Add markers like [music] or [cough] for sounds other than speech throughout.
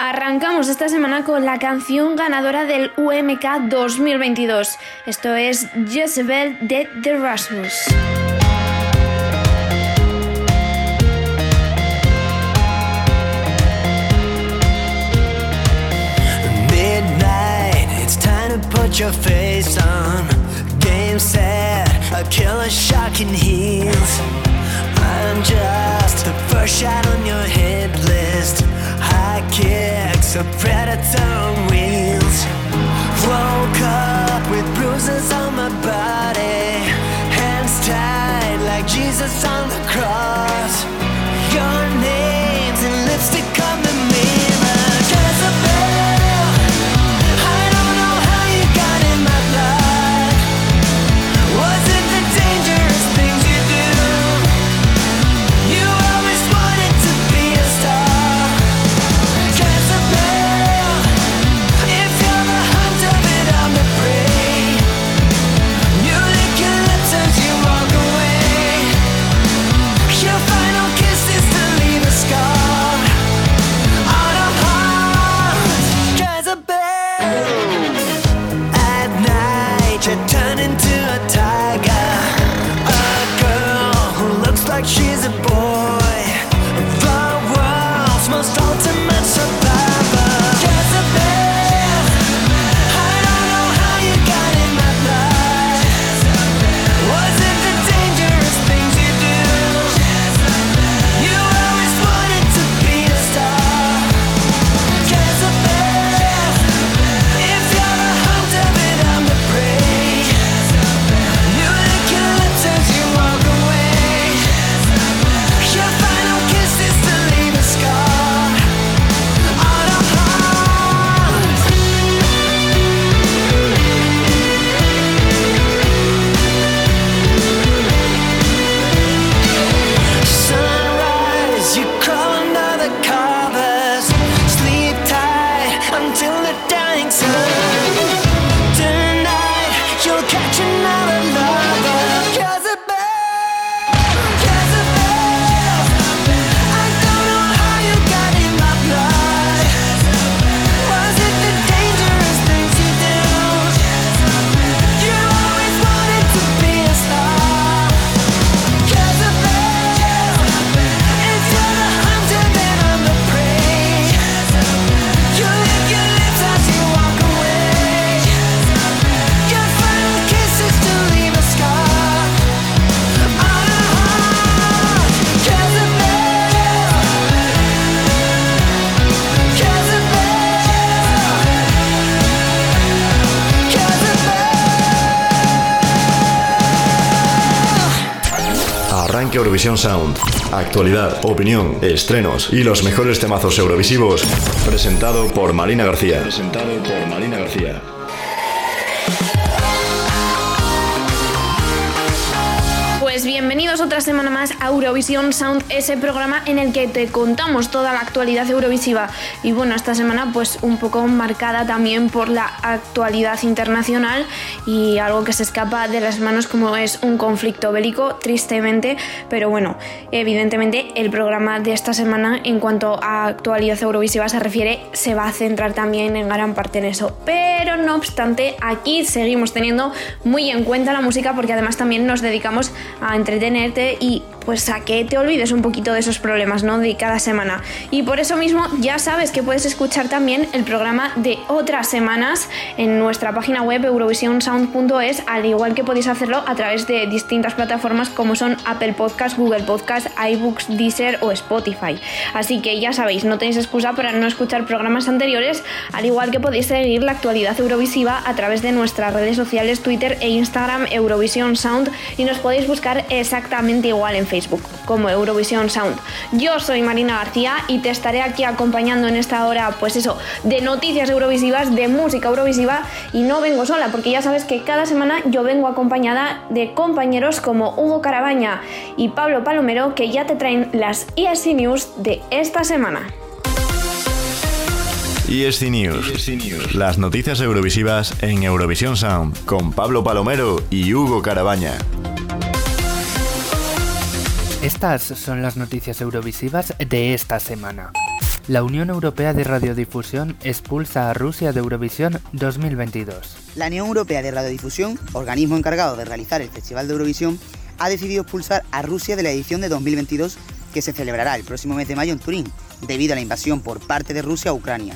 Arrancamos esta semana con la canción ganadora del UMK 2022. Esto es Jezebel de The Rasmus. Midnight, it's time to put your face on. Game set, a killer shocking heels. I'm just the first shot on your hit list. High kicks, a predator on wheels. Woke up with bruises on my body. Hands tied like Jesus on the cross. Your name's Eurovisión Sound. Actualidad, opinión, estrenos y los mejores temazos eurovisivos. Presentado por Marina García. Presentado por Marina García. Pues bienvenidos otra semana más a Eurovisión Sound, ese programa en el que te contamos toda la actualidad eurovisiva. Y bueno, esta semana pues un poco marcada también por la actualidad internacional y algo que se escapa de las manos como es un conflicto bélico, tristemente. Pero bueno, evidentemente el programa de esta semana en cuanto a actualidad eurovisiva se refiere se va a centrar también en gran parte en eso. Pero no obstante, aquí seguimos teniendo muy en cuenta la música porque además también nos dedicamos a entretenerte y pues a que te olvides un poquito de esos problemas, ¿no? De cada semana. Y por eso mismo ya sabes que puedes escuchar también el programa de otras semanas en nuestra página web eurovisionsound.es, al igual que podéis hacerlo a través de distintas plataformas como son Apple Podcast, Google Podcast, iBooks, Deezer o Spotify. Así que ya sabéis, no tenéis excusa para no escuchar programas anteriores, al igual que podéis seguir la actualidad eurovisiva a través de nuestras redes sociales Twitter e Instagram Eurovision Sound y nos podéis buscar exactamente igual en Facebook como Eurovisión Sound. Yo soy Marina García y te estaré aquí acompañando en esta hora, pues eso, de noticias eurovisivas, de música eurovisiva y no vengo sola porque ya sabes que cada semana yo vengo acompañada de compañeros como Hugo Carabaña y Pablo Palomero que ya te traen las ESC News de esta semana. ESC News. Las noticias eurovisivas en Eurovisión Sound con Pablo Palomero y Hugo Carabaña. Estas son las noticias eurovisivas de esta semana. La Unión Europea de Radiodifusión expulsa a Rusia de Eurovisión 2022. La Unión Europea de Radiodifusión, organismo encargado de realizar el Festival de Eurovisión, ha decidido expulsar a Rusia de la edición de 2022 que se celebrará el próximo mes de mayo en Turín, debido a la invasión por parte de Rusia a Ucrania.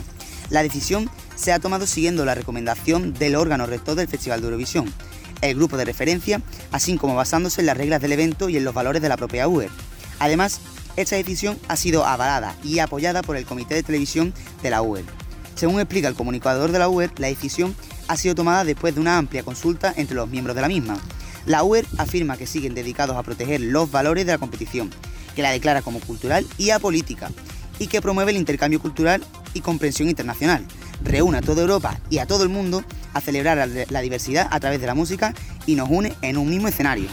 La decisión se ha tomado siguiendo la recomendación del órgano rector del Festival de Eurovisión, el grupo de referencia, así como basándose en las reglas del evento y en los valores de la propia UE. Además, esta decisión ha sido avalada y apoyada por el Comité de Televisión de la UE. Según explica el comunicador de la UE, la decisión ha sido tomada después de una amplia consulta entre los miembros de la misma. La UE afirma que siguen dedicados a proteger los valores de la competición, que la declara como cultural y apolítica, y que promueve el intercambio cultural y comprensión internacional. Reúne a toda Europa y a todo el mundo a celebrar la diversidad a través de la música y nos une en un mismo escenario.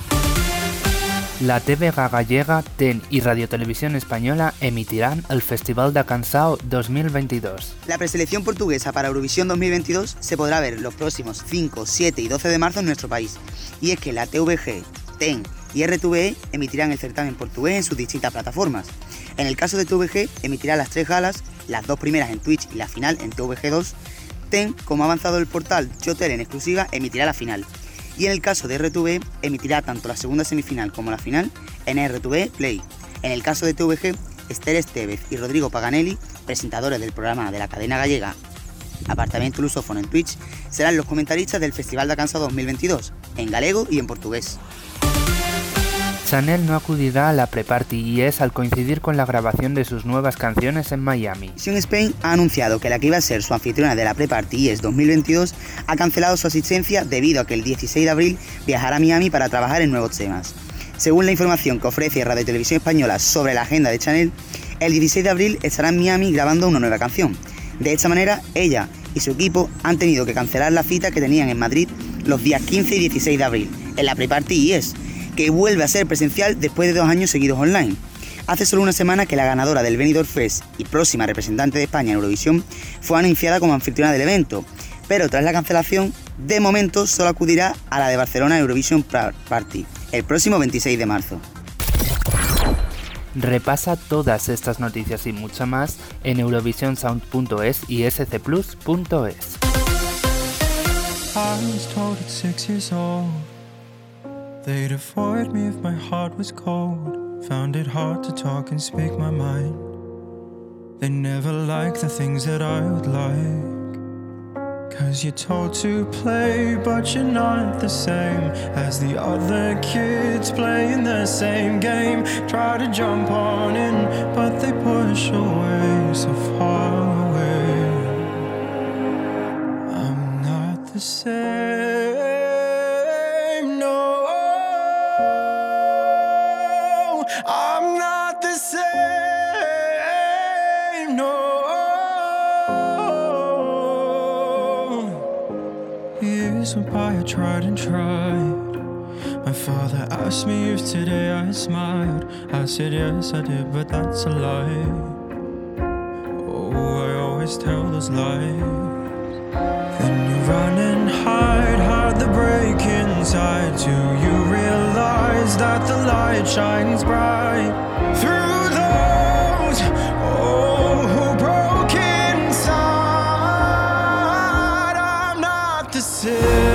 La TV gallega, TEN y Radio Televisión Española emitirán el Festival da Cansao 2022. La preselección portuguesa para Eurovisión 2022 se podrá ver los próximos 5, 7 y 12 de marzo en nuestro país. Y es que la TVG, TEN y RTVE emitirán el certamen portugués en sus distintas plataformas. En el caso de TVG, emitirá las tres galas, las dos primeras en Twitch y la final en TVG2. Como ha avanzado el portal Chotel en exclusiva, emitirá la final y en el caso de RTV emitirá tanto la segunda semifinal como la final en RTV Play. En el caso de TVG, Esther Estevez y Rodrigo Paganelli, presentadores del programa de la cadena gallega Apartamento Lusófono en Twitch, serán los comentaristas del Festival da Cansa 2022, en galego y en portugués. Chanel no acudirá a la pre-party y al coincidir con la grabación de sus nuevas canciones en Miami. Sion Spain ha anunciado que la que iba a ser su anfitriona de la pre-party es 2022 ha cancelado su asistencia debido a que el 16 de abril viajará a Miami para trabajar en nuevos temas. Según la información que ofrece Radio Televisión Española sobre la agenda de Chanel, el 16 de abril estará en Miami grabando una nueva canción. De esta manera, ella y su equipo han tenido que cancelar la cita que tenían en Madrid los días 15 y 16 de abril, en la pre-party es que vuelve a ser presencial después de dos años seguidos online. Hace solo una semana que la ganadora del Benidorm Fest y próxima representante de España en Eurovisión fue anunciada como anfitriona del evento, pero tras la cancelación, de momento solo acudirá a la de Barcelona Eurovision Party, el próximo 26 de marzo. Repasa todas estas noticias y mucho más en eurovisionsound.es y scplus.es. They'd avoid me if my heart was cold. Found it hard to talk and speak my mind. They never like the things that I would like. Cause you're told to play, but you're not the same as the other kids playing the same game. Try to jump on in, but they push away so far away. I'm not the same. Tried and tried. My father asked me if today I smiled. I said yes, I did, but that's a lie. Oh, I always tell those lies. Then you run and hide, hide the break inside. Do you realize that the light shines bright through those oh who broke inside? I'm not the same.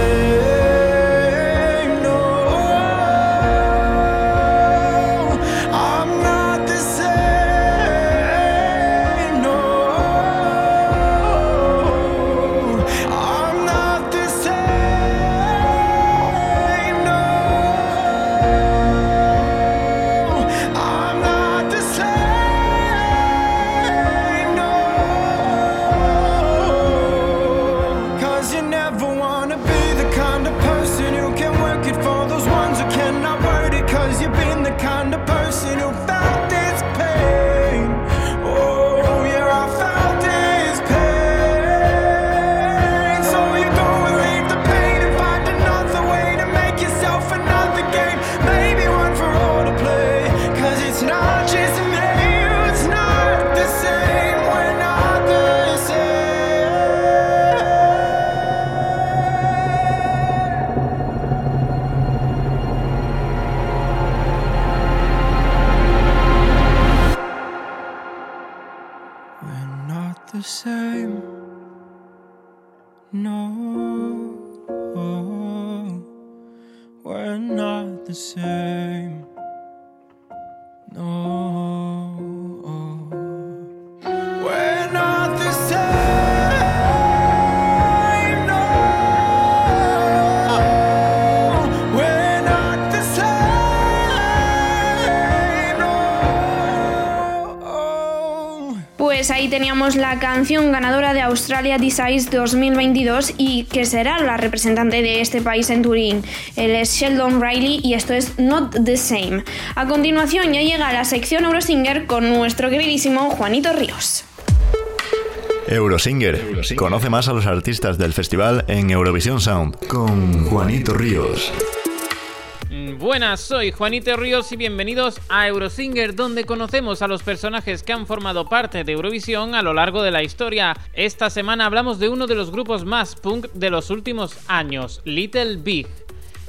Australia Decides 2022 y que será la representante de este país en Turín. Él es Sheldon Riley y esto es Not the Same. A continuación ya llega la sección Eurosinger con nuestro queridísimo Juanito Ríos. Eurosinger. Conoce más a los artistas del festival en Eurovisión Sound con Juanito Ríos. Buenas, soy Juanito Ríos y bienvenidos a Eurosinger, donde conocemos a los personajes que han formado parte de Eurovisión a lo largo de la historia. Esta semana hablamos de uno de los grupos más punk de los últimos años, Little Big.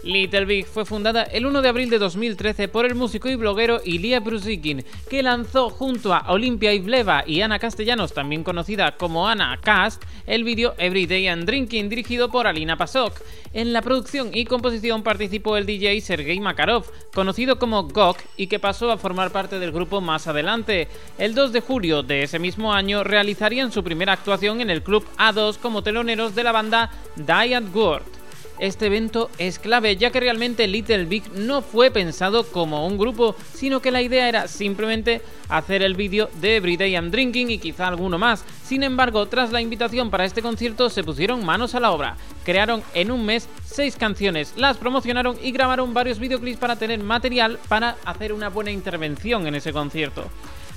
Little Big fue fundada el 1 de abril de 2013 por el músico y bloguero Ilya Brusikin, que lanzó junto a Olimpia Ivleva y Ana Castellanos, también conocida como Ana Cast, el vídeo Everyday and Drinking dirigido por Alina Pasok. En la producción y composición participó el DJ Sergei Makarov, conocido como Gok y que pasó a formar parte del grupo más adelante. El 2 de julio de ese mismo año realizarían su primera actuación en el club A2 como teloneros de la banda Die at World. Este evento es clave ya que realmente Little Big no fue pensado como un grupo, sino que la idea era simplemente hacer el vídeo de Everyday I'm Drinking y quizá alguno más. Sin embargo, tras la invitación para este concierto se pusieron manos a la obra. Crearon en un mes seis canciones, las promocionaron y grabaron varios videoclips para tener material para hacer una buena intervención en ese concierto.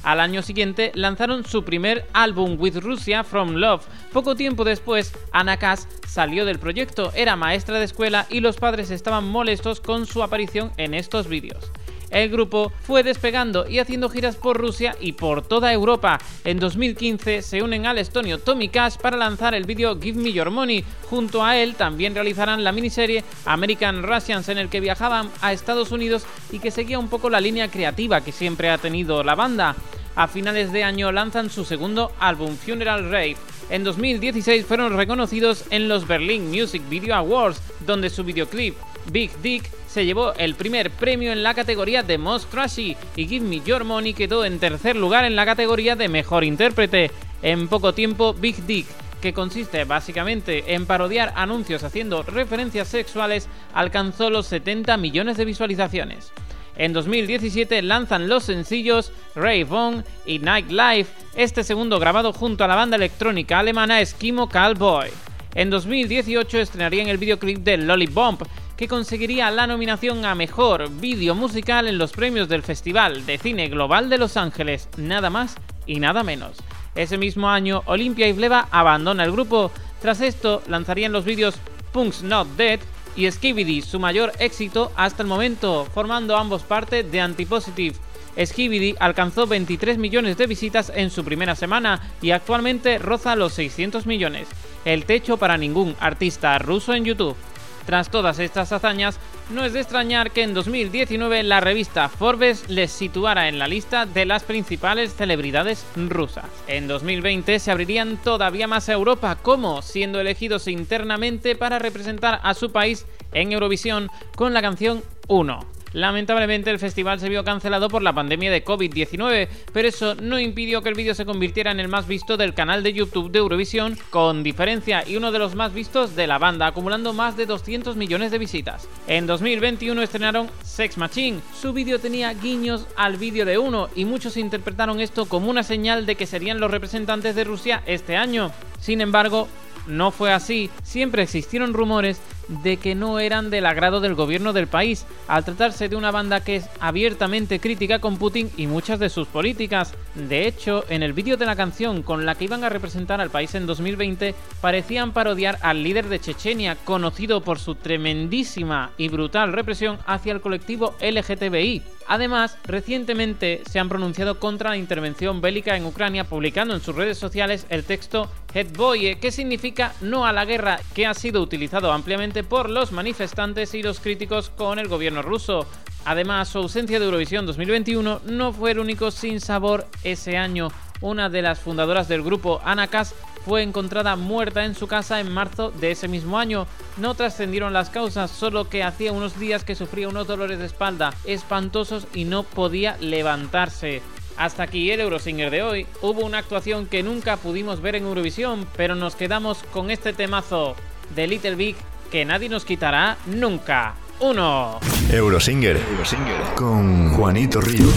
Al año siguiente lanzaron su primer álbum With Russia From Love. Poco tiempo después, Anna Cass salió del proyecto, era maestra de escuela y los padres estaban molestos con su aparición en estos vídeos. El grupo fue despegando y haciendo giras por Rusia y por toda Europa. En 2015 se unen al estonio Tommy Cash para lanzar el vídeo Give Me Your Money. Junto a él también realizarán la miniserie American Russians en el que viajaban a Estados Unidos y que seguía un poco la línea creativa que siempre ha tenido la banda. A finales de año lanzan su segundo álbum Funeral Rave. En 2016 fueron reconocidos en los Berlin Music Video Awards, donde su videoclip Big Dick se llevó el primer premio en la categoría de Most Trashy y Give Me Your Money quedó en tercer lugar en la categoría de Mejor Intérprete. En poco tiempo, Big Dick, que consiste básicamente en parodiar anuncios haciendo referencias sexuales, alcanzó los 70 millones de visualizaciones. En 2017 lanzan los sencillos Rave On y Nightlife, este segundo grabado junto a la banda electrónica alemana Eskimo Cowboy. En 2018 estrenarían el videoclip de Lollipop, que conseguiría la nominación a Mejor Vídeo Musical en los premios del Festival de Cine Global de Los Ángeles, nada más y nada menos. Ese mismo año, Olimpia Ivleva abandona el grupo. Tras esto, lanzarían los vídeos Punk's Not Dead y Skibidi, su mayor éxito hasta el momento, formando ambos parte de Antipositive. Skibidi alcanzó 23 millones de visitas en su primera semana y actualmente roza los 600 millones, el techo para ningún artista ruso en YouTube. Tras todas estas hazañas, no es de extrañar que en 2019 la revista Forbes les situara en la lista de las principales celebridades rusas. En 2020 se abrirían todavía más a Europa, como siendo elegidos internamente para representar a su país en Eurovisión con la canción 1. Lamentablemente el festival se vio cancelado por la pandemia de COVID-19, pero eso no impidió que el vídeo se convirtiera en el más visto del canal de YouTube de Eurovisión, con diferencia y uno de los más vistos de la banda, acumulando más de 200 millones de visitas. En 2021 estrenaron Sex Machine, su vídeo tenía guiños al vídeo de uno y muchos interpretaron esto como una señal de que serían los representantes de Rusia este año. Sin embargo, no fue así, siempre existieron rumores de que no eran del agrado del gobierno del país, al tratarse de una banda que es abiertamente crítica con Putin y muchas de sus políticas. De hecho, en el vídeo de la canción con la que iban a representar al país en 2020, parecían parodiar al líder de Chechenia, conocido por su tremendísima y brutal represión hacia el colectivo LGTBI. Además, recientemente se han pronunciado contra la intervención bélica en Ucrania, publicando en sus redes sociales el texto Hetboye, que significa no a la guerra, que ha sido utilizado ampliamente por los manifestantes y los críticos con el gobierno ruso. Además, su ausencia de Eurovisión 2021 no fue el único sin sabor ese año. Una de las fundadoras del grupo, Ana Kass, fue encontrada muerta en su casa en marzo de ese mismo año. No trascendieron las causas, solo que hacía unos días que sufría unos dolores de espalda espantosos y no podía levantarse. Hasta aquí el Eurosinger de hoy. Hubo una actuación que nunca pudimos ver en Eurovisión, pero nos quedamos con este temazo de Little Big que nadie nos quitará nunca. Uno. Eurosinger, Eurosinger con Juanito Ríos.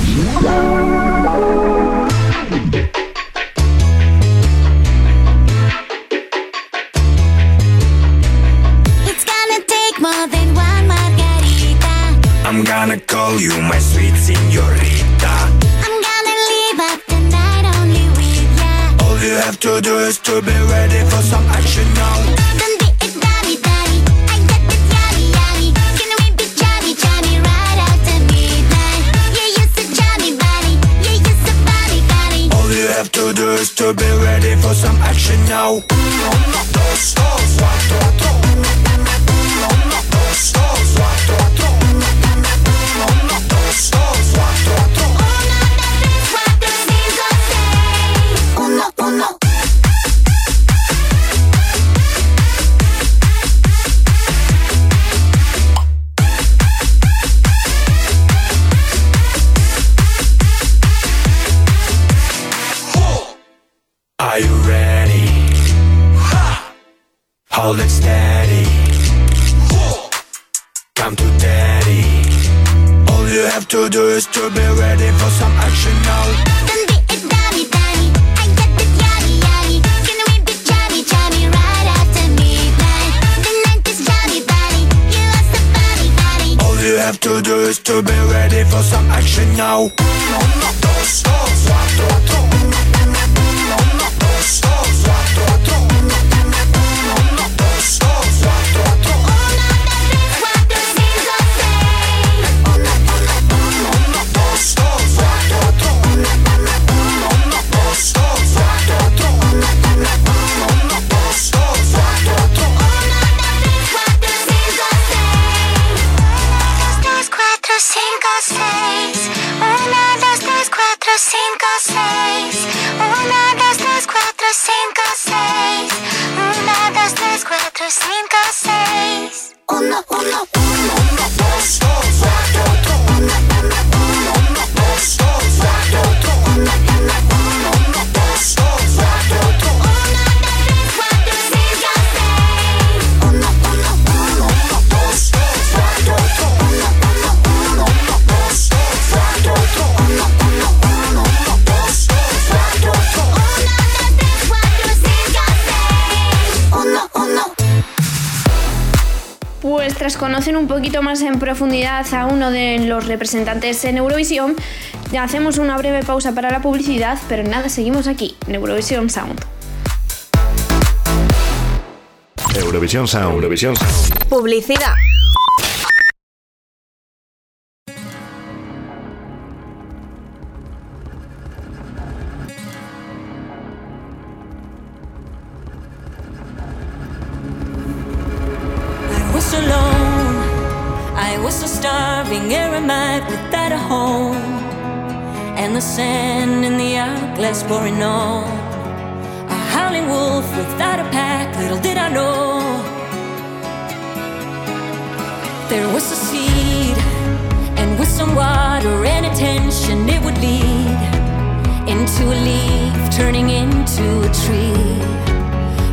It's gonna take more than one margarita. I'm gonna call you my sweet señorita. I'm gonna leave up the night only with ya. All you have to do is to be ready to is to be ready for some action now. Uno, dos, dos, cuatro, cuatro. Tras conocer un poquito más en profundidad a uno de los representantes en Eurovisión, ya hacemos una breve pausa para la publicidad, pero nada, seguimos aquí, en Eurovisión Sound. Eurovisión Sound, Eurovisión Sound. Publicidad. Wolf without a pack, little did I know. There was a seed, and with some water and attention, it would lead into a leaf, turning into a tree.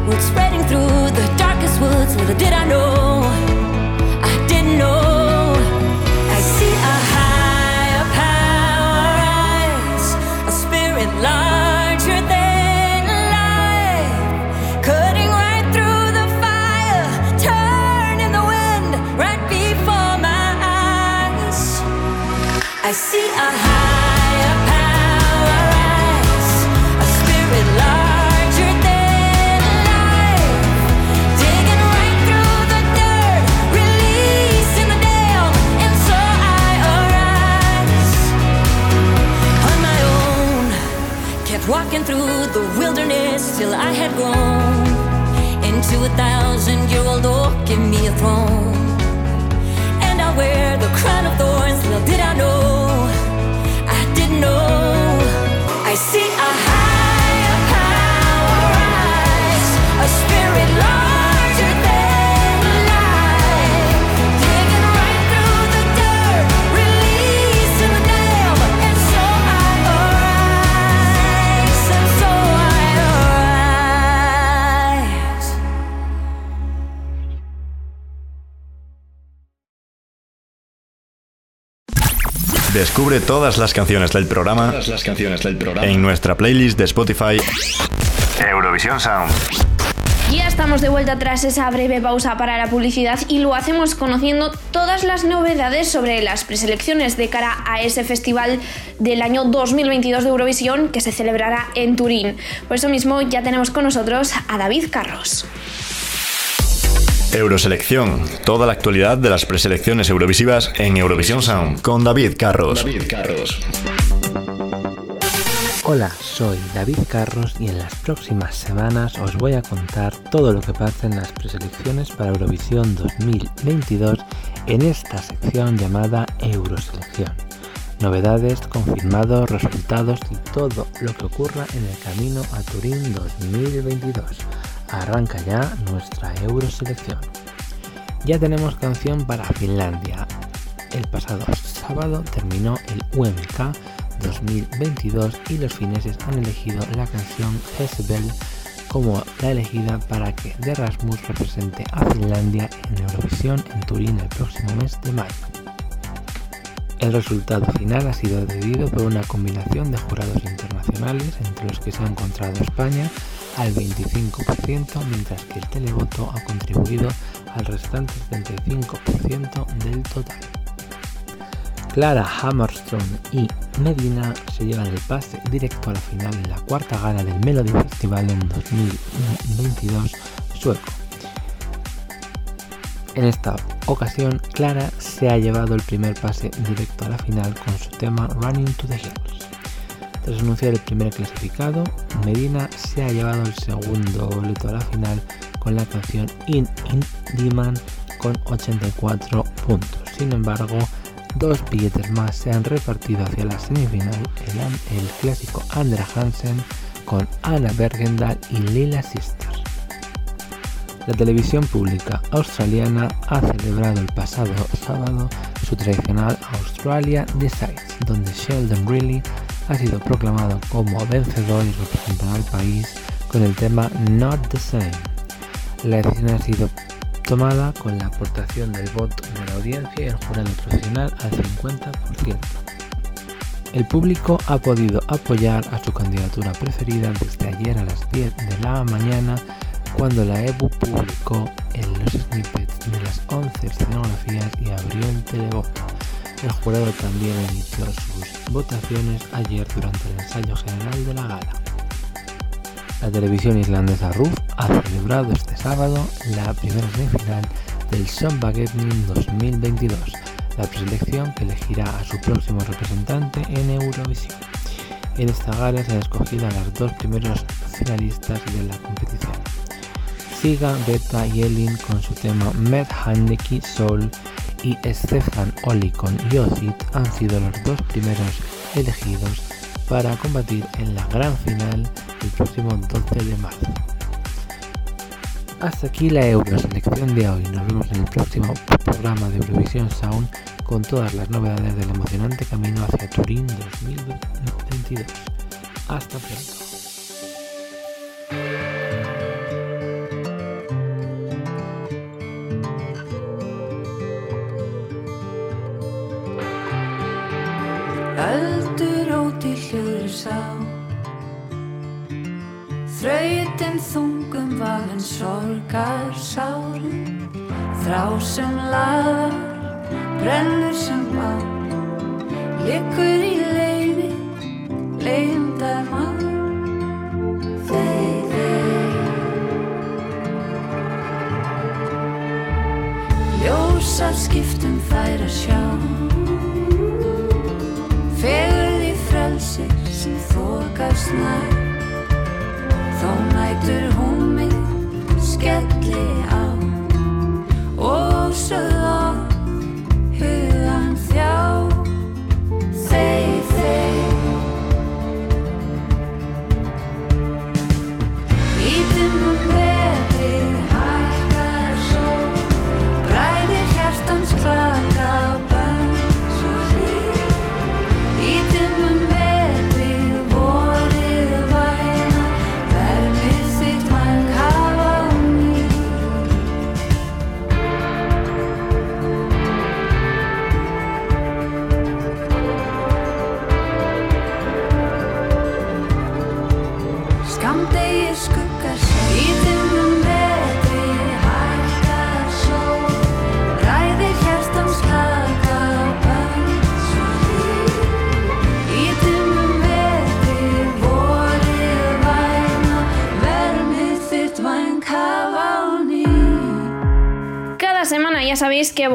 Roots spreading through the darkest woods. Little did I know, I didn't know. Walking through the wilderness till I had grown into a thousand year old oak. Give me a throne and I wear the crown of thorns. Little did I know, know. Descubre todas las canciones del programa, las canciones del programa. en nuestra playlist de Spotify Eurovisión Sound. Ya estamos de vuelta tras esa breve pausa para la publicidad y lo hacemos conociendo todas las novedades sobre las preselecciones de cara a ese festival del año 2022 de Eurovisión que se celebrará en Turín. Por eso mismo ya tenemos con nosotros a David Carros. Euroselección, toda la actualidad de las preselecciones eurovisivas en Eurovisión Sound con David Carros. David Carros. Hola, soy David Carros y en las próximas semanas os voy a contar todo lo que pasa en las preselecciones para Eurovisión 2022 en esta sección llamada Euroselección. Novedades, confirmados, resultados y todo lo que ocurra en el camino a Turín 2022. Arranca ya nuestra Euroselección. Ya tenemos canción para Finlandia. El pasado sábado terminó el UMK 2022 y los fineses han elegido la canción Jezebel como la elegida para que The Rasmus represente a Finlandia en Eurovisión en Turín el próximo mes de mayo. El resultado final ha sido decidido por una combinación de jurados internacionales entre los que se ha encontrado España al 25%, mientras que el televoto ha contribuido al restante 75% del total. Clara Hammerstone y Medina se llevan el pase directo a la final en la cuarta gala del Melody Festival en 2022 sueco. En esta ocasión, Clara se ha llevado el primer pase directo a la final con su tema Running to the Hills. Tras anunciar el primer clasificado, Medina se ha llevado el segundo boleto a la final con la canción In In Demand con 84 puntos. Sin embargo, dos billetes más se han repartido hacia la semifinal el, el clásico Andra Hansen con Anna Bergendal y Lila Sisters. La televisión pública australiana ha celebrado el pasado sábado su tradicional Australia Decides, donde Sheldon Reilly ha sido proclamado como vencedor y representará al país con el tema Not the Same. La decisión ha sido tomada con la aportación del voto de la audiencia y el jurado profesional al 50%. El público ha podido apoyar a su candidatura preferida desde ayer a las 10 de la mañana cuando la EBU publicó en los snippets de las 11 escenografías y abrió el televoto. El jurado también emitió sus votaciones ayer durante el ensayo general de la gala. La televisión islandesa RUF ha celebrado este sábado la primera semifinal del Songvageddon 2022, la preselección que elegirá a su próximo representante en Eurovisión. En esta gala se han escogido a las dos primeros finalistas de la competición. Siga, Beta y Elin con su tema Med Handeki Soul y Stefan Oli con Yozit han sido los dos primeros elegidos para combatir en la gran final el próximo 12 de marzo. Hasta aquí la Euroselección de hoy. Nos vemos en el próximo programa de Eurovisión Sound con todas las novedades del emocionante camino hacia Turín 2022. Hasta pronto. Öldur óti hljóður sá Þrautin þungum valin sorgar sárum Þrá sem laðar, brennur sem bá Liggur í leini, leindar mann Þey, þey Ljósa skiptum þær að sjá smile.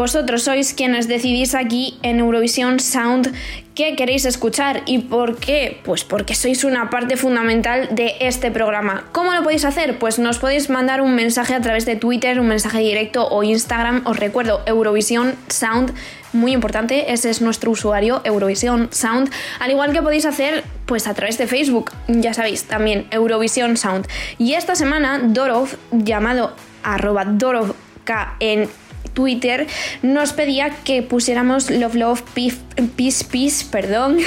Vosotros sois quienes decidís aquí en Eurovisión Sound qué queréis escuchar y por qué. Pues porque sois una parte fundamental de este programa. ¿Cómo lo podéis hacer? Pues nos podéis mandar un mensaje a través de Twitter, un mensaje directo o Instagram. Os recuerdo, Eurovisión Sound muy importante, ese es nuestro usuario, Eurovisión Sound, al igual que podéis hacer pues a través de Facebook, ya sabéis, también Eurovisión Sound. Y esta semana Dorov, llamado arroba Dorov en Twitter, nos pedía que pusiéramos Love Love Peace Peace, perdón,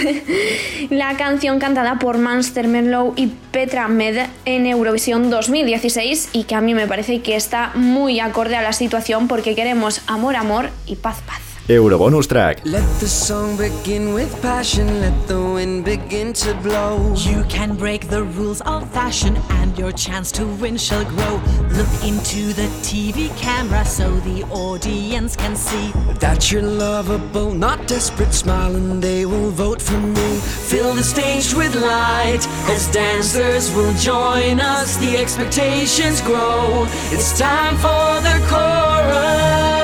[laughs] la canción cantada por Monster Merlow y Petra Med en Eurovisión 2016 y que a mí me parece que está muy acorde a la situación porque queremos amor, amor y paz, paz. Eurobonus Track. Let the song begin with passion, let the wind begin to blow. You can break the rules of fashion and your chance to win shall grow. Look into the TV camera so the audience can see. That you're lovable, not desperate, smile and they will vote for me. Fill the stage with light as dancers will join us. The expectations grow. It's time for the chorus.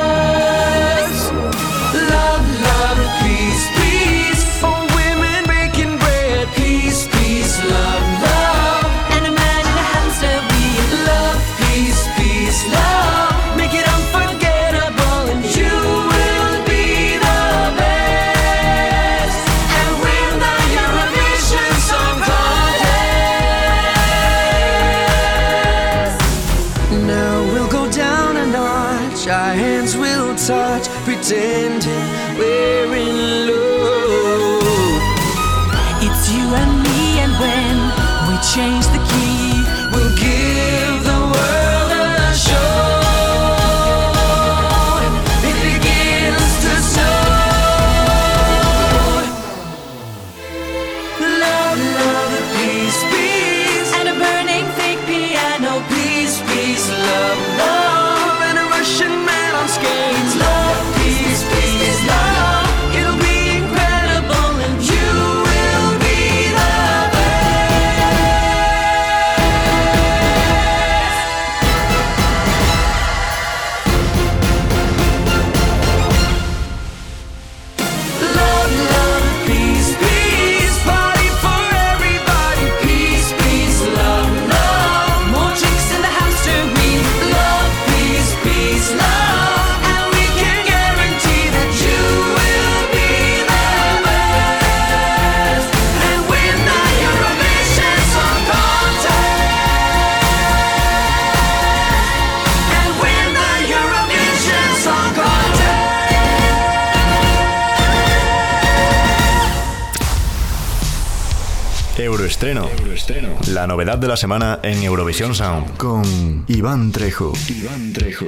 La novedad de la semana en Eurovisión Sound. Con Iván Trejo. Iván Trejo.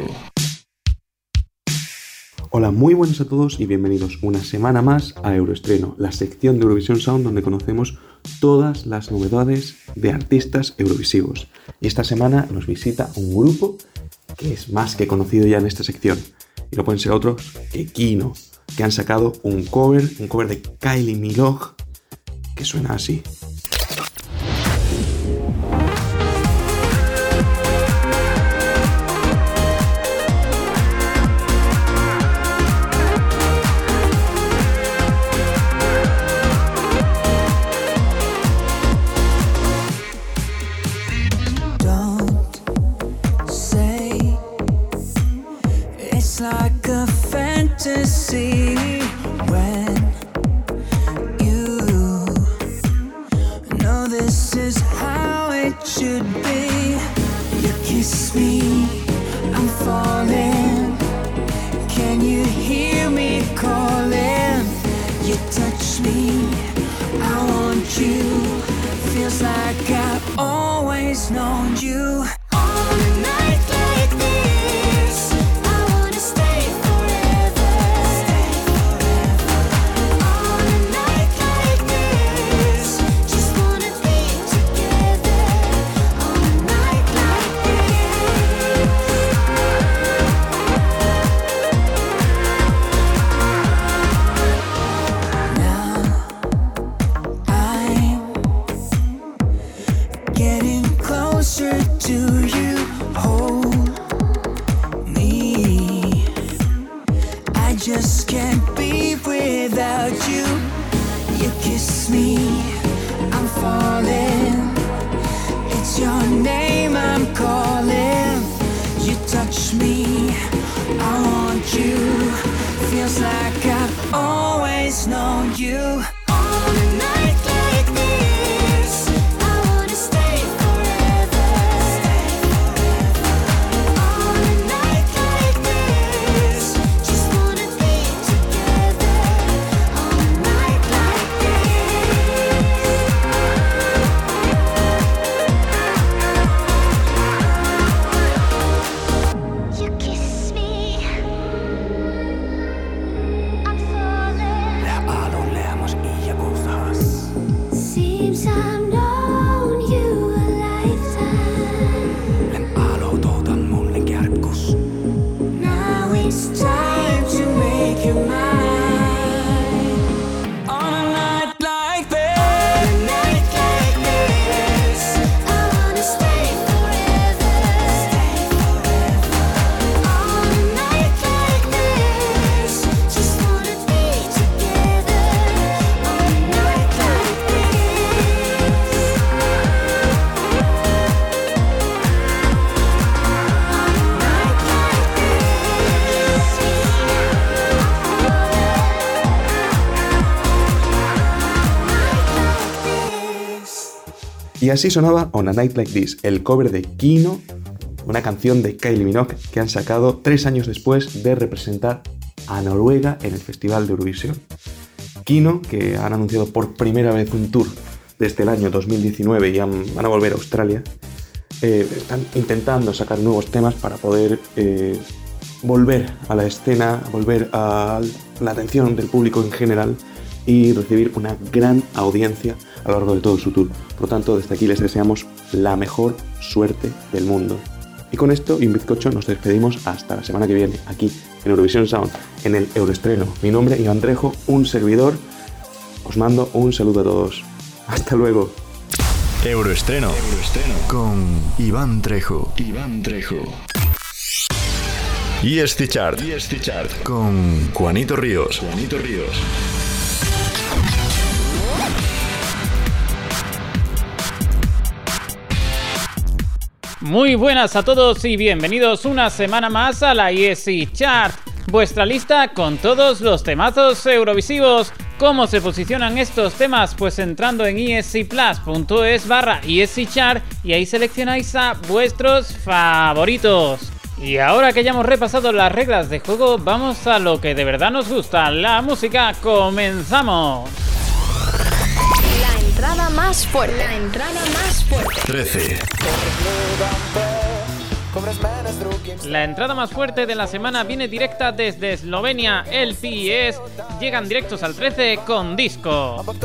Hola, muy buenos a todos y bienvenidos una semana más a Euroestreno, la sección de Eurovisión Sound donde conocemos todas las novedades de artistas eurovisivos. Y esta semana nos visita un grupo que es más que conocido ya en esta sección. Y no pueden ser otros que Kino, que han sacado un cover, un cover de Kylie Minogue, que suena así. Known you. Y así sonaba On a Night Like This, el cover de Kino, una canción de Kylie Minogue que han sacado tres años después de representar a Noruega en el Festival de Eurovisión. Kino, que han anunciado por primera vez un tour desde el año 2019 y van a volver a Australia, eh, están intentando sacar nuevos temas para poder eh, volver a la escena, volver a la atención del público en general y recibir una gran audiencia a lo largo de todo su tour. Por lo tanto, desde aquí les deseamos la mejor suerte del mundo. Y con esto y un bizcocho nos despedimos hasta la semana que viene, aquí en Eurovisión Sound, en el Euroestreno. Mi nombre es Iván Trejo, un servidor. Os mando un saludo a todos. Hasta luego. Euroestreno. Con Iván Trejo. Iván Trejo. Y este chart. Con Juanito Ríos. Juanito Ríos. Muy buenas a todos y bienvenidos una semana más a la ESC Chart, vuestra lista con todos los temazos eurovisivos. ¿Cómo se posicionan estos temas? Pues entrando en escplus.es barra ESC Chart y ahí seleccionáis a vuestros favoritos. Y ahora que ya hemos repasado las reglas de juego, vamos a lo que de verdad nos gusta, la música. ¡Comenzamos! La entrada más fuerte. La entrada más fuerte. 13. La entrada más fuerte de la semana viene directa desde Eslovenia. El PES llegan directos al 13 con disco. 12.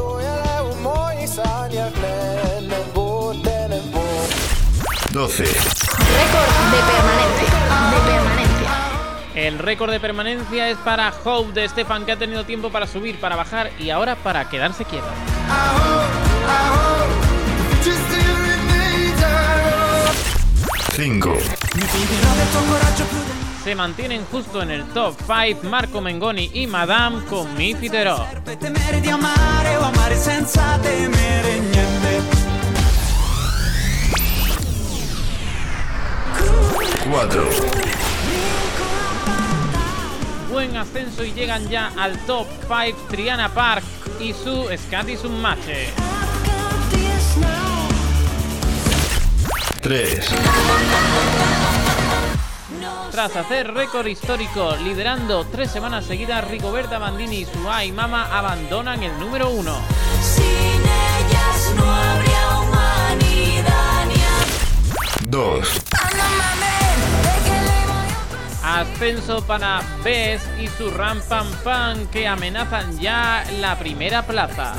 Récord de permanencia. De permanencia. El récord de permanencia es para Hope de Stefan que ha tenido tiempo para subir, para bajar y ahora para quedarse quieto. 5. Se mantienen justo en el top 5 Marco Mengoni y Madame con Mi Fiterò. temere di amare o amare senza temere niente. 4. Buen ascenso y llegan ya al top 5 Triana Park y su Scati Summache. 3. Tras hacer récord histórico, liderando tres semanas seguidas, Rigoberta Bandini y su Ay Mama abandonan el número 1. Sin ellas no habría humanidad ni 2. Ascenso para Bess y su Ram Pam Pam que amenazan ya la primera plaza.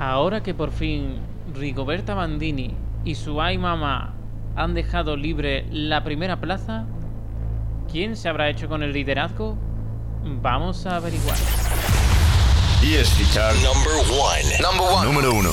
Ahora que por fin Rigoberta Bandini y su ay mamá han dejado libre la primera plaza, ¿quién se habrá hecho con el liderazgo? Vamos a averiguar. Y es fichar number one. Number one. Número uno.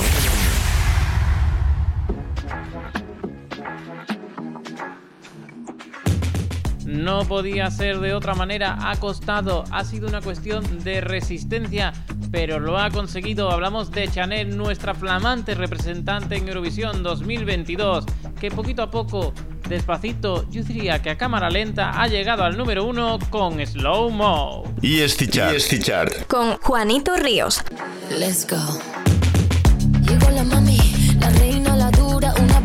no podía ser de otra manera, ha costado, ha sido una cuestión de resistencia, pero lo ha conseguido. Hablamos de Chanel, nuestra flamante representante en Eurovisión 2022, que poquito a poco, despacito, yo diría que a cámara lenta ha llegado al número uno con Slow Mo. Y Estichard. Y Con Juanito Ríos. Let's go. Llegó la mami, la reina, la dura, una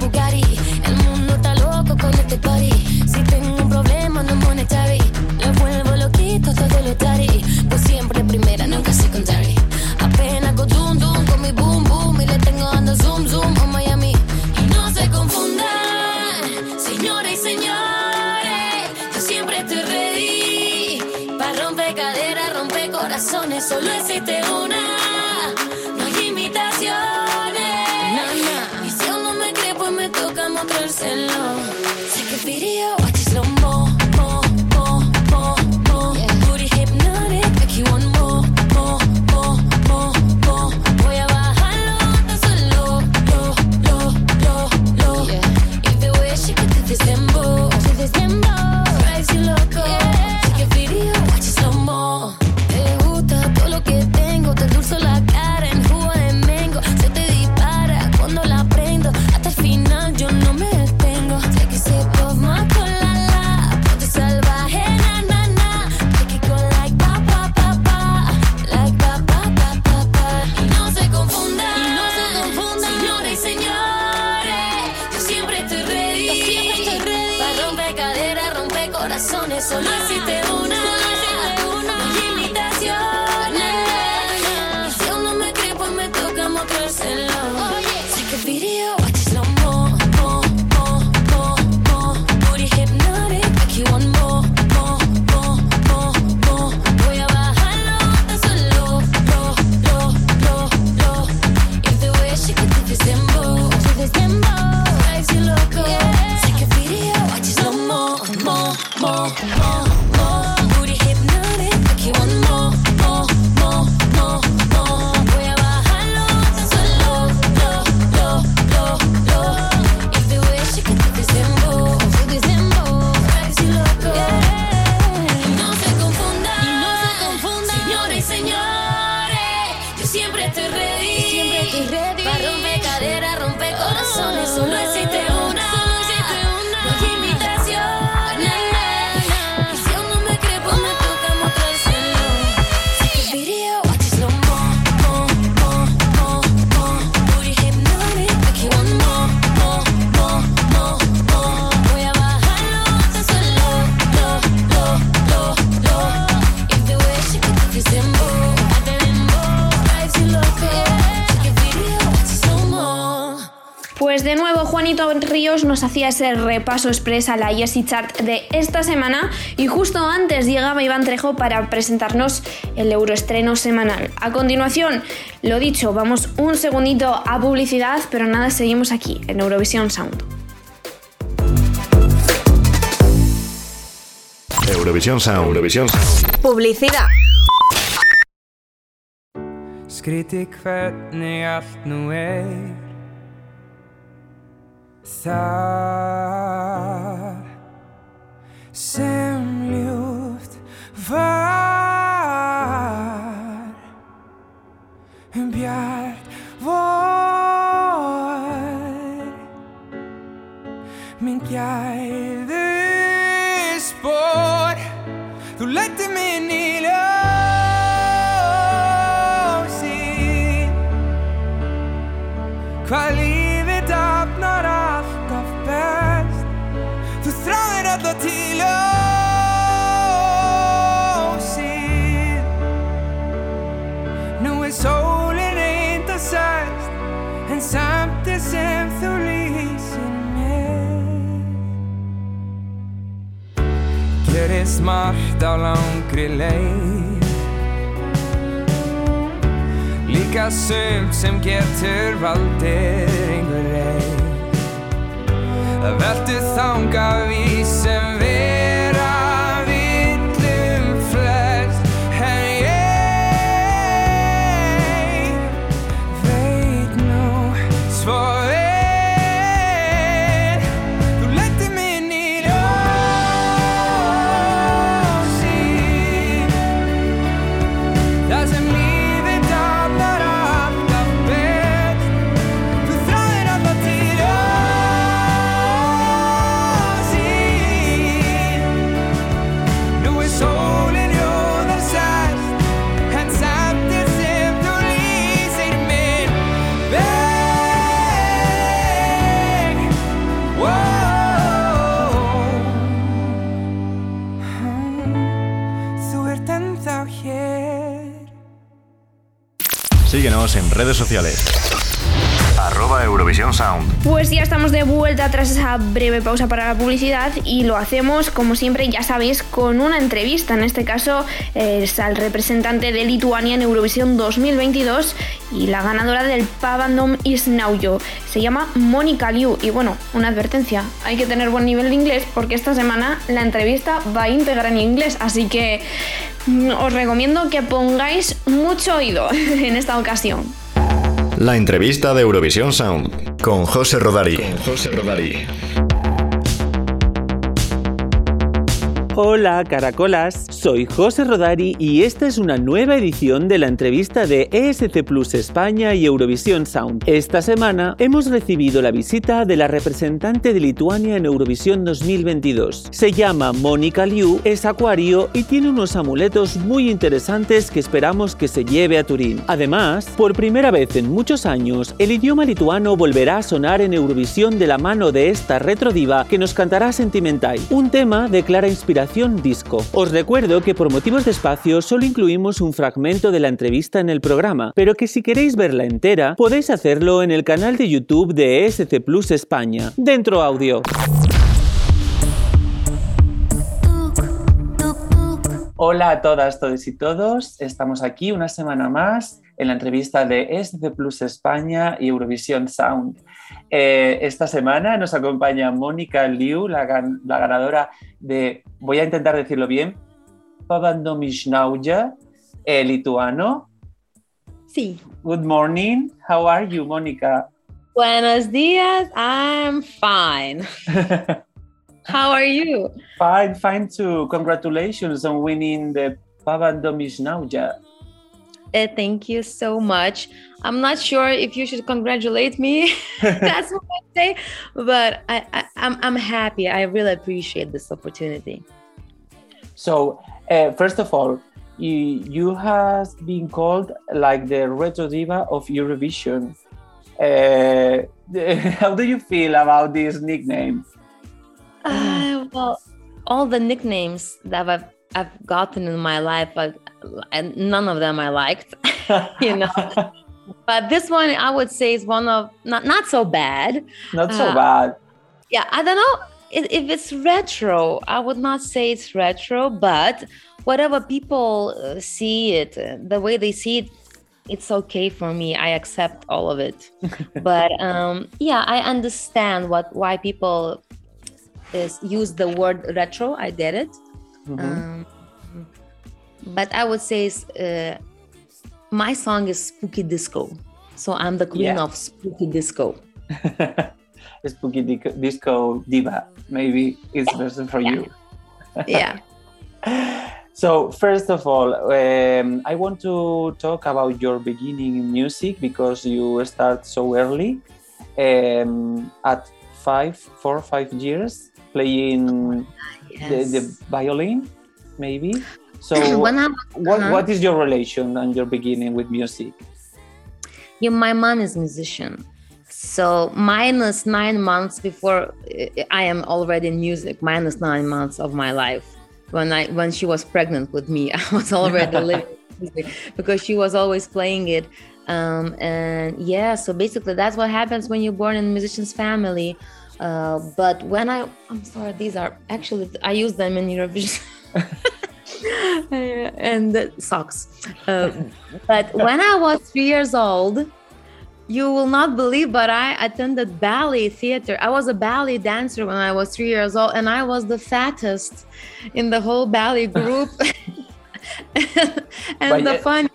El mundo está loco con este party. de los daddy. nos hacía ese repaso express a la ESI Chart de esta semana y justo antes llegaba Iván Trejo para presentarnos el euroestreno semanal. A continuación, lo dicho, vamos un segundito a publicidad, pero nada, seguimos aquí en Eurovisión Sound. Eurovisión Sound, Eurovisión Sound. Publicidad. estar sem luft var. Bjart vår. Min margt á langri leið. Líka sumt sem getur valdir einhver reyð Það veldu þánga við sem við en redes sociales. Sound. Pues ya estamos de vuelta tras esa breve pausa para la publicidad y lo hacemos, como siempre, ya sabéis, con una entrevista. En este caso es al representante de Lituania en Eurovisión 2022 y la ganadora del Pavandom Isnaujo. Se llama Mónica Liu. Y bueno, una advertencia, hay que tener buen nivel de inglés porque esta semana la entrevista va íntegra en inglés, así que mm, os recomiendo que pongáis mucho oído [laughs] en esta ocasión. La entrevista de Eurovisión Sound con José Rodari. José Rodari. Hola caracolas, soy José Rodari y esta es una nueva edición de la entrevista de ESC Plus España y Eurovisión Sound. Esta semana hemos recibido la visita de la representante de Lituania en Eurovisión 2022. Se llama Mónica Liu, es acuario y tiene unos amuletos muy interesantes que esperamos que se lleve a Turín. Además, por primera vez en muchos años, el idioma lituano volverá a sonar en Eurovisión de la mano de esta retrodiva que nos cantará Sentimental, un tema de clara inspiración disco. Os recuerdo que por motivos de espacio solo incluimos un fragmento de la entrevista en el programa, pero que si queréis verla entera, podéis hacerlo en el canal de YouTube de ESC Plus España. Dentro audio. Hola a todas, todos y todos. Estamos aquí una semana más en la entrevista de ESC Plus España y Eurovisión Sound. Eh, esta semana nos acompaña Mónica Liu, la, gan- la ganadora de, voy a intentar decirlo bien, Pavandomishnauja, eh, lituano. Sí. Good morning. How are you, Mónica? Buenos dias. I'm fine. [laughs] How are you? Fine, fine too. Congratulations on winning the Pavandomishnauja. Uh, thank you so much. I'm not sure if you should congratulate me. [laughs] [laughs] That's what I say, but I, I, I'm I'm happy. I really appreciate this opportunity. So, uh, first of all, you, you have been called like the retro diva of Eurovision. Uh, [laughs] how do you feel about this nickname? Uh, well, all the nicknames that I've I've gotten in my life, but and none of them I liked, you know. But this one, I would say, is one of not not so bad. Not so Uh, bad. Yeah, I don't know if, if it's retro. I would not say it's retro, but whatever people uh, see it, uh, the way they see it, it's okay for me. I accept all of it. [laughs] but um, yeah, I understand what why people is use the word retro. I get it. Mhm. Um, but I would say it's, uh, my song is spooky disco. So I'm the queen Yeah. of spooky disco. [laughs] Spooky Disco Diva. Maybe it's better for you. Yeah. [laughs] So, first of all, um, I want to talk about your beginning in music because you start so early um, at five, four, five years playing the, the violin, maybe. So, [clears throat] When I- what, uh-huh. what is your relation and your beginning with music? Yeah, my mom is musician. So minus nine months before I am already in music, minus nine months of my life. When I when she was pregnant with me, [laughs] I was already [laughs] living music because she was always playing it. Um, and yeah, so basically that's what happens when you're born in a musician's family. Uh, but when I I'm sorry, these are actually I use them in Eurovision. [laughs] [laughs] And socks. Uh, but when I was three years old, you will not believe, but I attended ballet theater. I was a ballet dancer when I was three years old, and I was the fattest in the whole ballet group. [laughs] [laughs] and But the yet- fun,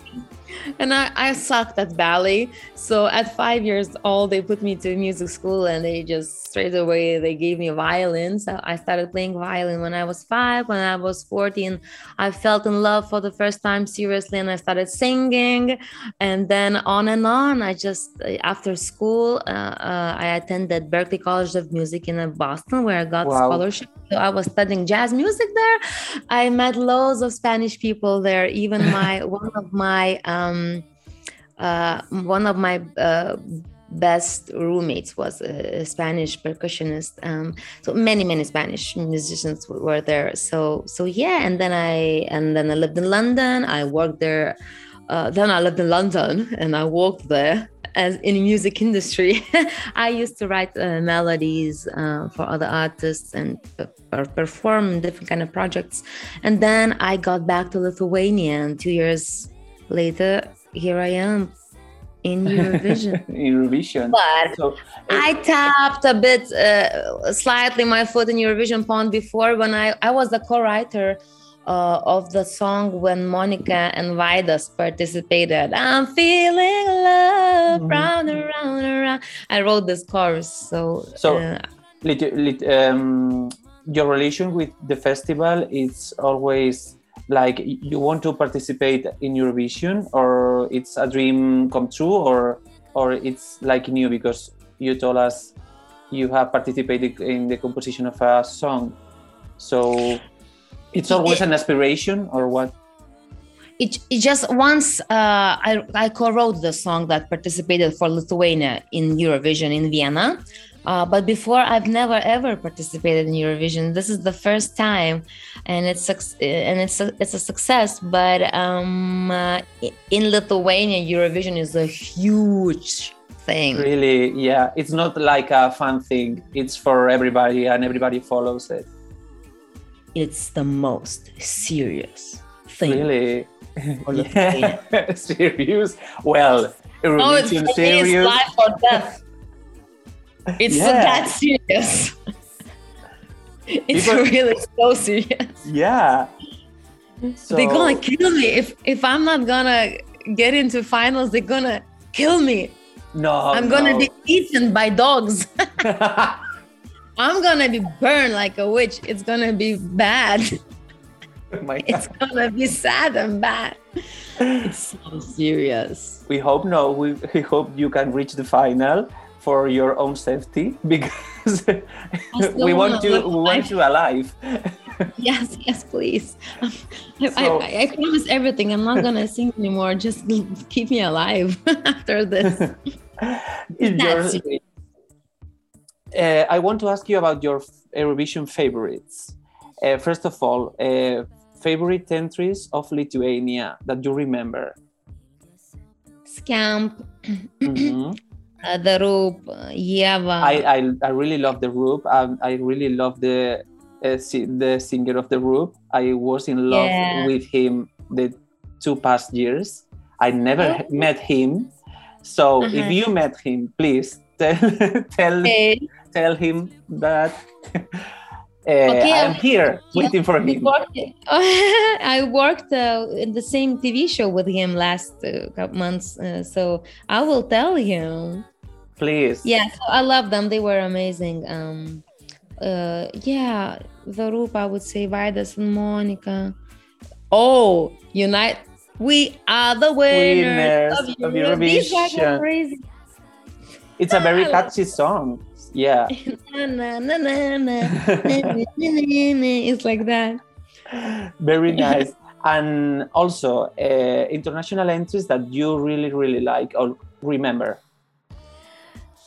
and I, I sucked at ballet. So at five years old, they put me to music school, and they just straight away they gave me violin. So I started playing violin when I was five. When I was fourteen, I felt in love for the first time seriously, and I started singing and then on and on i just uh, after school uh, uh, i attended berkeley college of music in uh, boston where i got Wow. scholarship so i was studying jazz music there i met loads of spanish people there even [laughs] my one of my um uh, one of my uh, best roommates was a Spanish percussionist. Um, so many, many Spanish musicians were there. So, so yeah. And then I and then I lived in London. I worked there. Uh, then I lived in London and I worked there as in the music industry. [laughs] I used to write uh, melodies uh, for other artists and per- perform different kind of projects. And then I got back to Lithuania, and two years later, here I am in [laughs] Eurovision. Eurovision. But So, I tapped a bit, uh, slightly my foot in Eurovision pond before when I, I was the co-writer uh, of the song when Monica and Vidas participated. I'm feeling love round and round and round. I wrote this chorus, so So, uh, lit- lit- um, your relation with the festival is always like you want to participate in your vision, or it's a dream come true, or or it's like new because you told us you have participated in the composition of a song. So it's always an aspiration, or what? it, it just once uh, I, I co-wrote the song that participated for Lithuania in Eurovision in Vienna. Uh, but before I've never ever participated in Eurovision. This is the first time, and it's and it's a, it's a success. But um, uh, in Lithuania, Eurovision is a huge thing. Really, yeah. It's not like a fun thing. It's for everybody, and everybody follows it. It's the most serious thing. Really? [laughs] [laughs] Yeah. [laughs] serious? Well, Oh, it's, Eurovision for me, it's serious. life or death. It's Yeah. that serious. it's People- really so serious. Yeah. So, They're gonna kill me if if I'm not gonna get into finals. They're gonna kill me. no, I'm gonna no. be eaten by dogs. I'm gonna be burned like a witch. It's gonna be bad. [laughs] Oh my It's gonna be sad and bad. It's so serious. we hope no. We, we hope you can reach the final for your own safety because [laughs] we want you. We want you alive. [laughs] Yes, yes, please. Um, I, So- I, I promise everything. I'm not gonna sing anymore. Just keep me alive after this. Your- That's serious. Uh, I want to ask you about your Eurovision favorites. Uh, first of all, uh, favorite entries of Lithuania that you remember. Scamp, Mhm. [clears throat] uh, The Roop, Yeva. I, I I really love the Roop. Um, I really love the uh, si- the singer of the Roop. I was in love Yeah. with him the two past years. I never Oh. met him. So if Uh-huh. you met him, please [laughs] tell tell Okay. Tell him that uh, [laughs] Okay, I'm here Yeah, waiting for him. worked- [laughs] I worked uh, in the same TV show with him last uh, couple months, uh, so I will tell him. Please. Yeah, so I love them. They were amazing. Um, uh, yeah, the group I would say Vidas and Monica. Oh, unite! We are the winners, Winners of of Eurovision. These guys are crazy. It's a very catchy song. Yeah. it's like that. Very nice. and also uh, international entries that you really, really like or remember.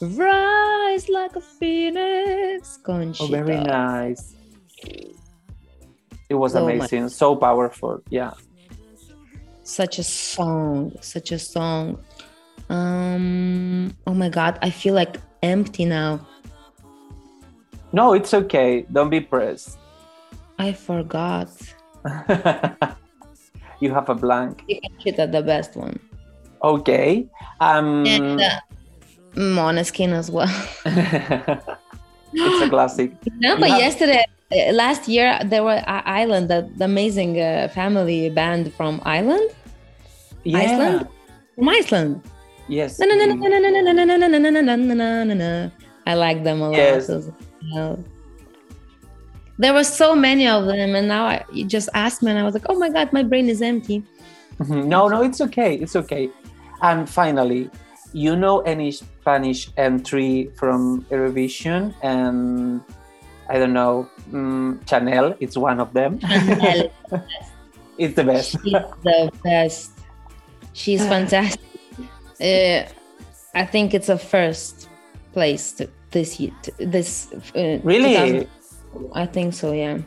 Rise like a phoenix, Conchita. Oh, very nice. It was oh amazing, so powerful. Yeah. Such a song, such a song. Um, oh my God, I feel like empty now. No, it's okay. Don't be pressed. I forgot. you have a blank. You can shoot at the best one. Okay. Um, and uh, Moneskin as well. it's a classic. No, you but have... yesterday, last year, there were Ireland, that the amazing uh, family band from Ireland. Yeah. Iceland? From Iceland. Yes. I like them a lot. Yes. There were so many of them, and now I, you just asked me, and I was like, "Oh my god, my brain is empty." Mhm. No, no, it's okay. It's okay. And finally, you know any Spanish entry from Eurovision? And I don't know, mm, Chanel. It's one of them. Chanel. [laughs] it's the best. She's the best. She's [sighs] fantastic. Uh, I think it's a first place to, this year. This uh, Really? I think so. Yeah.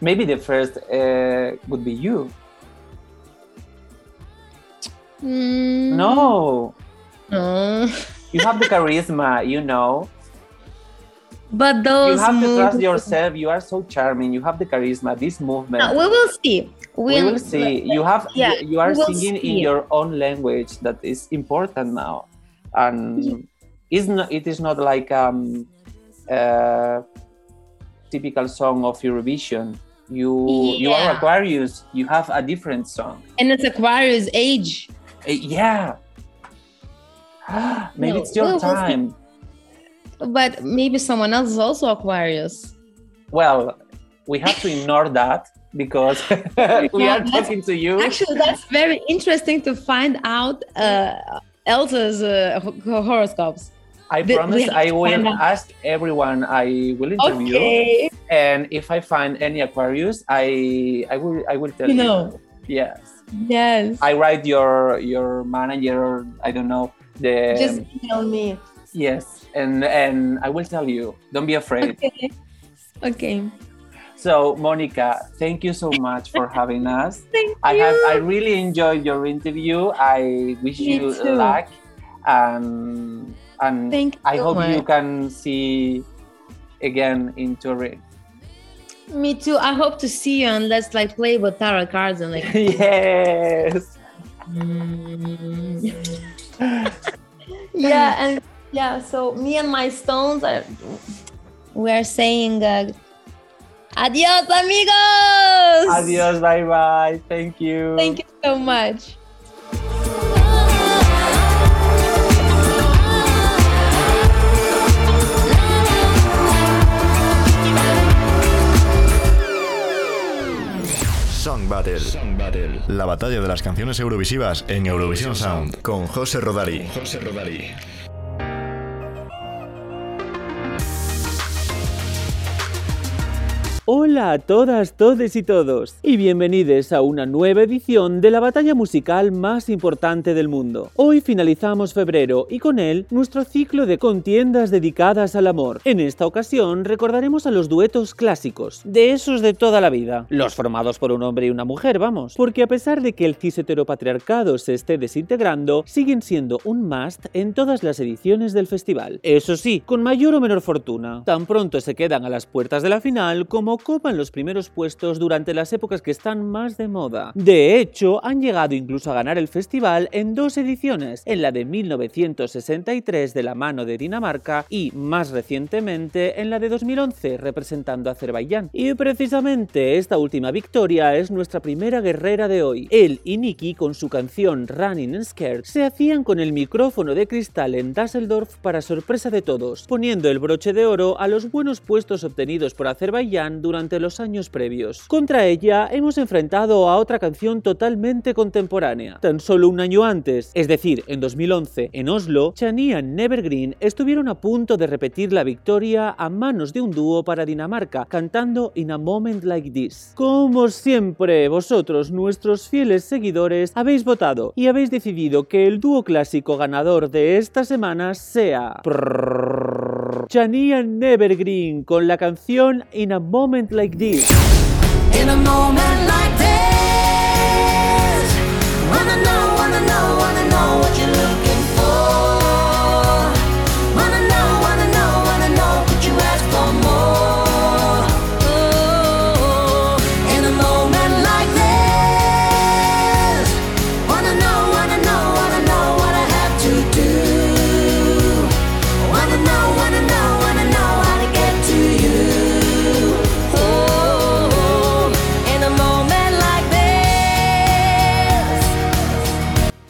Maybe the first uh, would be you. Mm, No, no. [laughs] you have the charisma, you know. But those you have to trust yourself. You are so charming. You have the charisma. This movement. No, we will see. we will see. You have. Yeah, you, you are we will singing in your own language. That is important now, and it's not. It is not like um, a typical song of Eurovision. You you are Aquarius. You have a different song. And it's Aquarius age. Uh, yeah. [gasps] Maybe No, it's your we will see. time. But maybe someone else is also Aquarius. Well, we have to ignore that because [laughs] we Yeah, are talking to you. Actually, that's very interesting to find out uh, Elsa's uh, horoscopes. I The- promise I will ask everyone I will interview. Okay. And if I find any Aquarius, I I will I will tell You you. Yes. Yes. I write your your manager I don't know the Just email me. yes and and I will tell you. Don't be afraid. Okay. Okay. So Monica, thank you so much for having [laughs] us. Thank I have. I really enjoyed your interview. I wish Me you too. luck and and Thank you I so hope you can see again in Turin. Me too. I hope to see you and let's like play with tarot cards and like. [laughs] yes. [laughs] yeah, and yeah. So me and my stones are. We're saying. Uh, Adios, amigos. Adios, bye bye. Thank you. Thank you so much. Song Battle. La batalla de las canciones eurovisivas en Eurovisión Sound con José Rodari. José Rodari. Hola a todas, todes y todos, y bienvenidos a una nueva edición de la batalla musical más importante del mundo. Hoy finalizamos febrero y con él nuestro ciclo de contiendas dedicadas al amor. En esta ocasión recordaremos a los duetos clásicos, de esos de toda la vida, los formados por un hombre y una mujer, vamos, porque a pesar de que el cis heteropatriarcado se esté desintegrando, siguen siendo un must en todas las ediciones del festival. Eso sí, con mayor o menor fortuna. Tan pronto se quedan a las puertas de la final como copan los primeros puestos durante las épocas que están más de moda. De hecho, han llegado incluso a ganar el festival en dos ediciones, en la de 1963 de la mano de Dinamarca y, más recientemente, en la de 2011 representando a Azerbaiyán. Y precisamente esta última victoria es nuestra primera guerrera de hoy. Él y Nicky, con su canción Running Scared, se hacían con el micrófono de cristal en Düsseldorf para sorpresa de todos, poniendo el broche de oro a los buenos puestos obtenidos por Azerbaiyán durante los años previos. Contra ella hemos enfrentado a otra canción totalmente contemporánea. Tan solo un año antes, es decir, en 2011, en Oslo, Chania y Nevergreen estuvieron a punto de repetir la victoria a manos de un dúo para Dinamarca, cantando In a Moment Like This. Como siempre, vosotros, nuestros fieles seguidores, habéis votado y habéis decidido que el dúo clásico ganador de esta semana sea... Chania Nevergreen con la canción In a Moment Like This. In a moment like this, wanna know, wanna know, wanna know what you're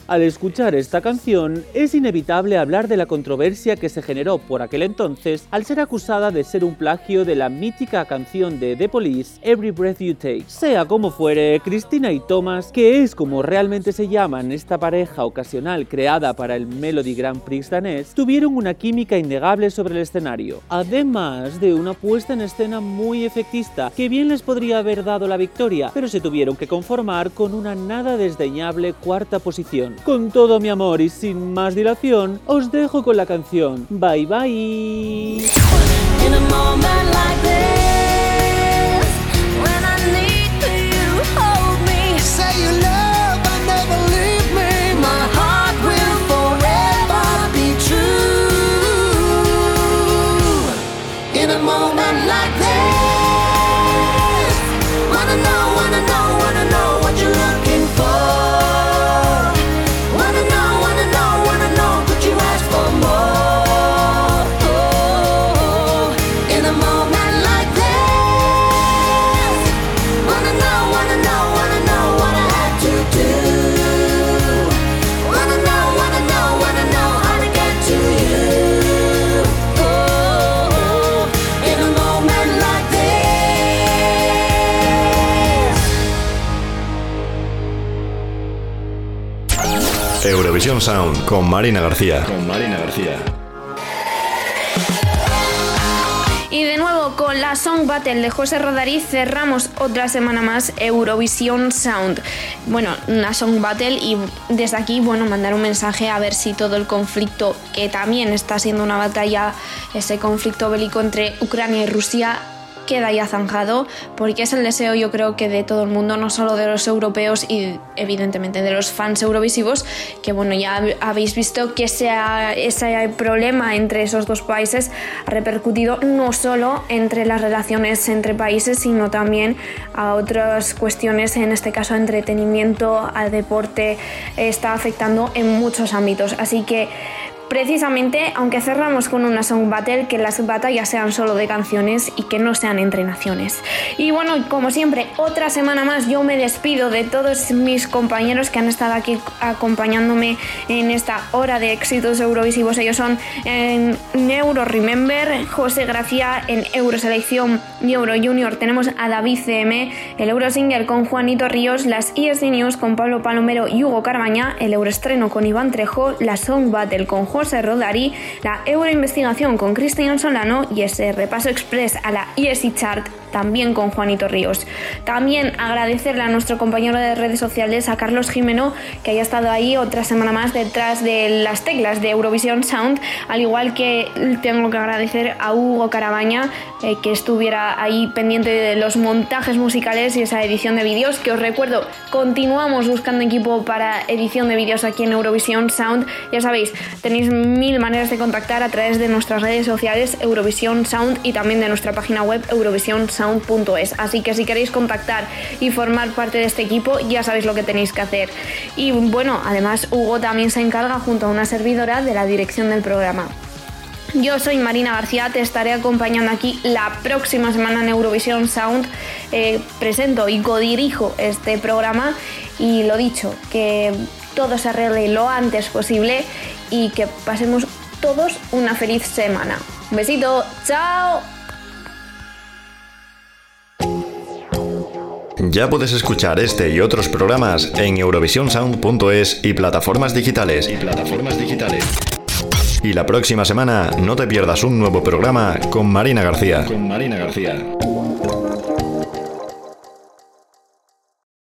Al escuchar esta canción, es inevitable hablar de la controversia que se generó por aquel entonces al ser acusada de ser un plagio de la mítica canción de The Police, Every Breath You Take. Sea como fuere, Cristina y Thomas, que es como realmente se llaman esta pareja ocasional creada para el Melody Grand Prix danés, tuvieron una química innegable sobre el escenario, además de una puesta en escena muy efectista que bien les podría haber dado la victoria, pero se tuvieron que conformar con una nada desdeñable cuarta posición. Con todo mi amor y sin más dilación, os dejo con la canción. Bye bye. Sound con Marina García. Con Marina García. Y de nuevo con la Song Battle de José Rodariz cerramos otra semana más Eurovisión Sound. Bueno, una Song Battle y desde aquí, bueno, mandar un mensaje a ver si todo el conflicto, que también está siendo una batalla, ese conflicto bélico entre Ucrania y Rusia, queda ya zanjado, porque es el deseo yo creo que de todo el mundo, no solo de los europeos y evidentemente de los fans eurovisivos, que bueno, ya hab- habéis visto que ese, ese problema entre esos dos países ha repercutido no solo entre las relaciones entre países, sino también a otras cuestiones, en este caso entretenimiento, al deporte, está afectando en muchos ámbitos. Así que Precisamente, aunque cerramos con una song battle, que las batallas sean solo de canciones y que no sean entre naciones. Y bueno, como siempre, otra semana más yo me despido de todos mis compañeros que han estado aquí acompañándome en esta hora de éxitos eurovisivos. Ellos son en Euro Remember, José Gracia en Euroselección y Euro Junior. Tenemos a David CM, el Euro Single con Juanito Ríos, las ESC News con Pablo Palomero y Hugo Carbañá, el Euroestreno con Iván Trejo, la Song Battle con José Rodari, la Euroinvestigación con Cristian Solano y ese repaso express a la ESC Chart también con Juanito Ríos. También agradecerle a nuestro compañero de redes sociales, a Carlos Jimeno, que haya estado ahí otra semana más detrás de las teclas de Eurovisión Sound, al igual que tengo que agradecer a Hugo Carabaña, eh, que estuviera ahí pendiente de los montajes musicales y esa edición de vídeos, que os recuerdo, continuamos buscando equipo para edición de vídeos aquí en Eurovisión Sound. Ya sabéis, tenéis mil maneras de contactar a través de nuestras redes sociales Eurovisión Sound y también de nuestra página web eurovisionsound.es. Así que si queréis contactar y formar parte de este equipo, ya sabéis lo que tenéis que hacer. Y bueno, además Hugo también se encarga junto a una servidora de la dirección del programa. Yo soy Marina García, te estaré acompañando aquí la próxima semana en Eurovisión Sound. Eh, presento y codirijo este programa y lo dicho, que todo se arregle lo antes posible y que pasemos todos una feliz semana. Un besito, chao. Ya puedes escuchar este y otros programas en eurovisionsound.es y plataformas digitales. Y plataformas digitales. Y la próxima semana no te pierdas un nuevo programa con Marina García. Con Marina García.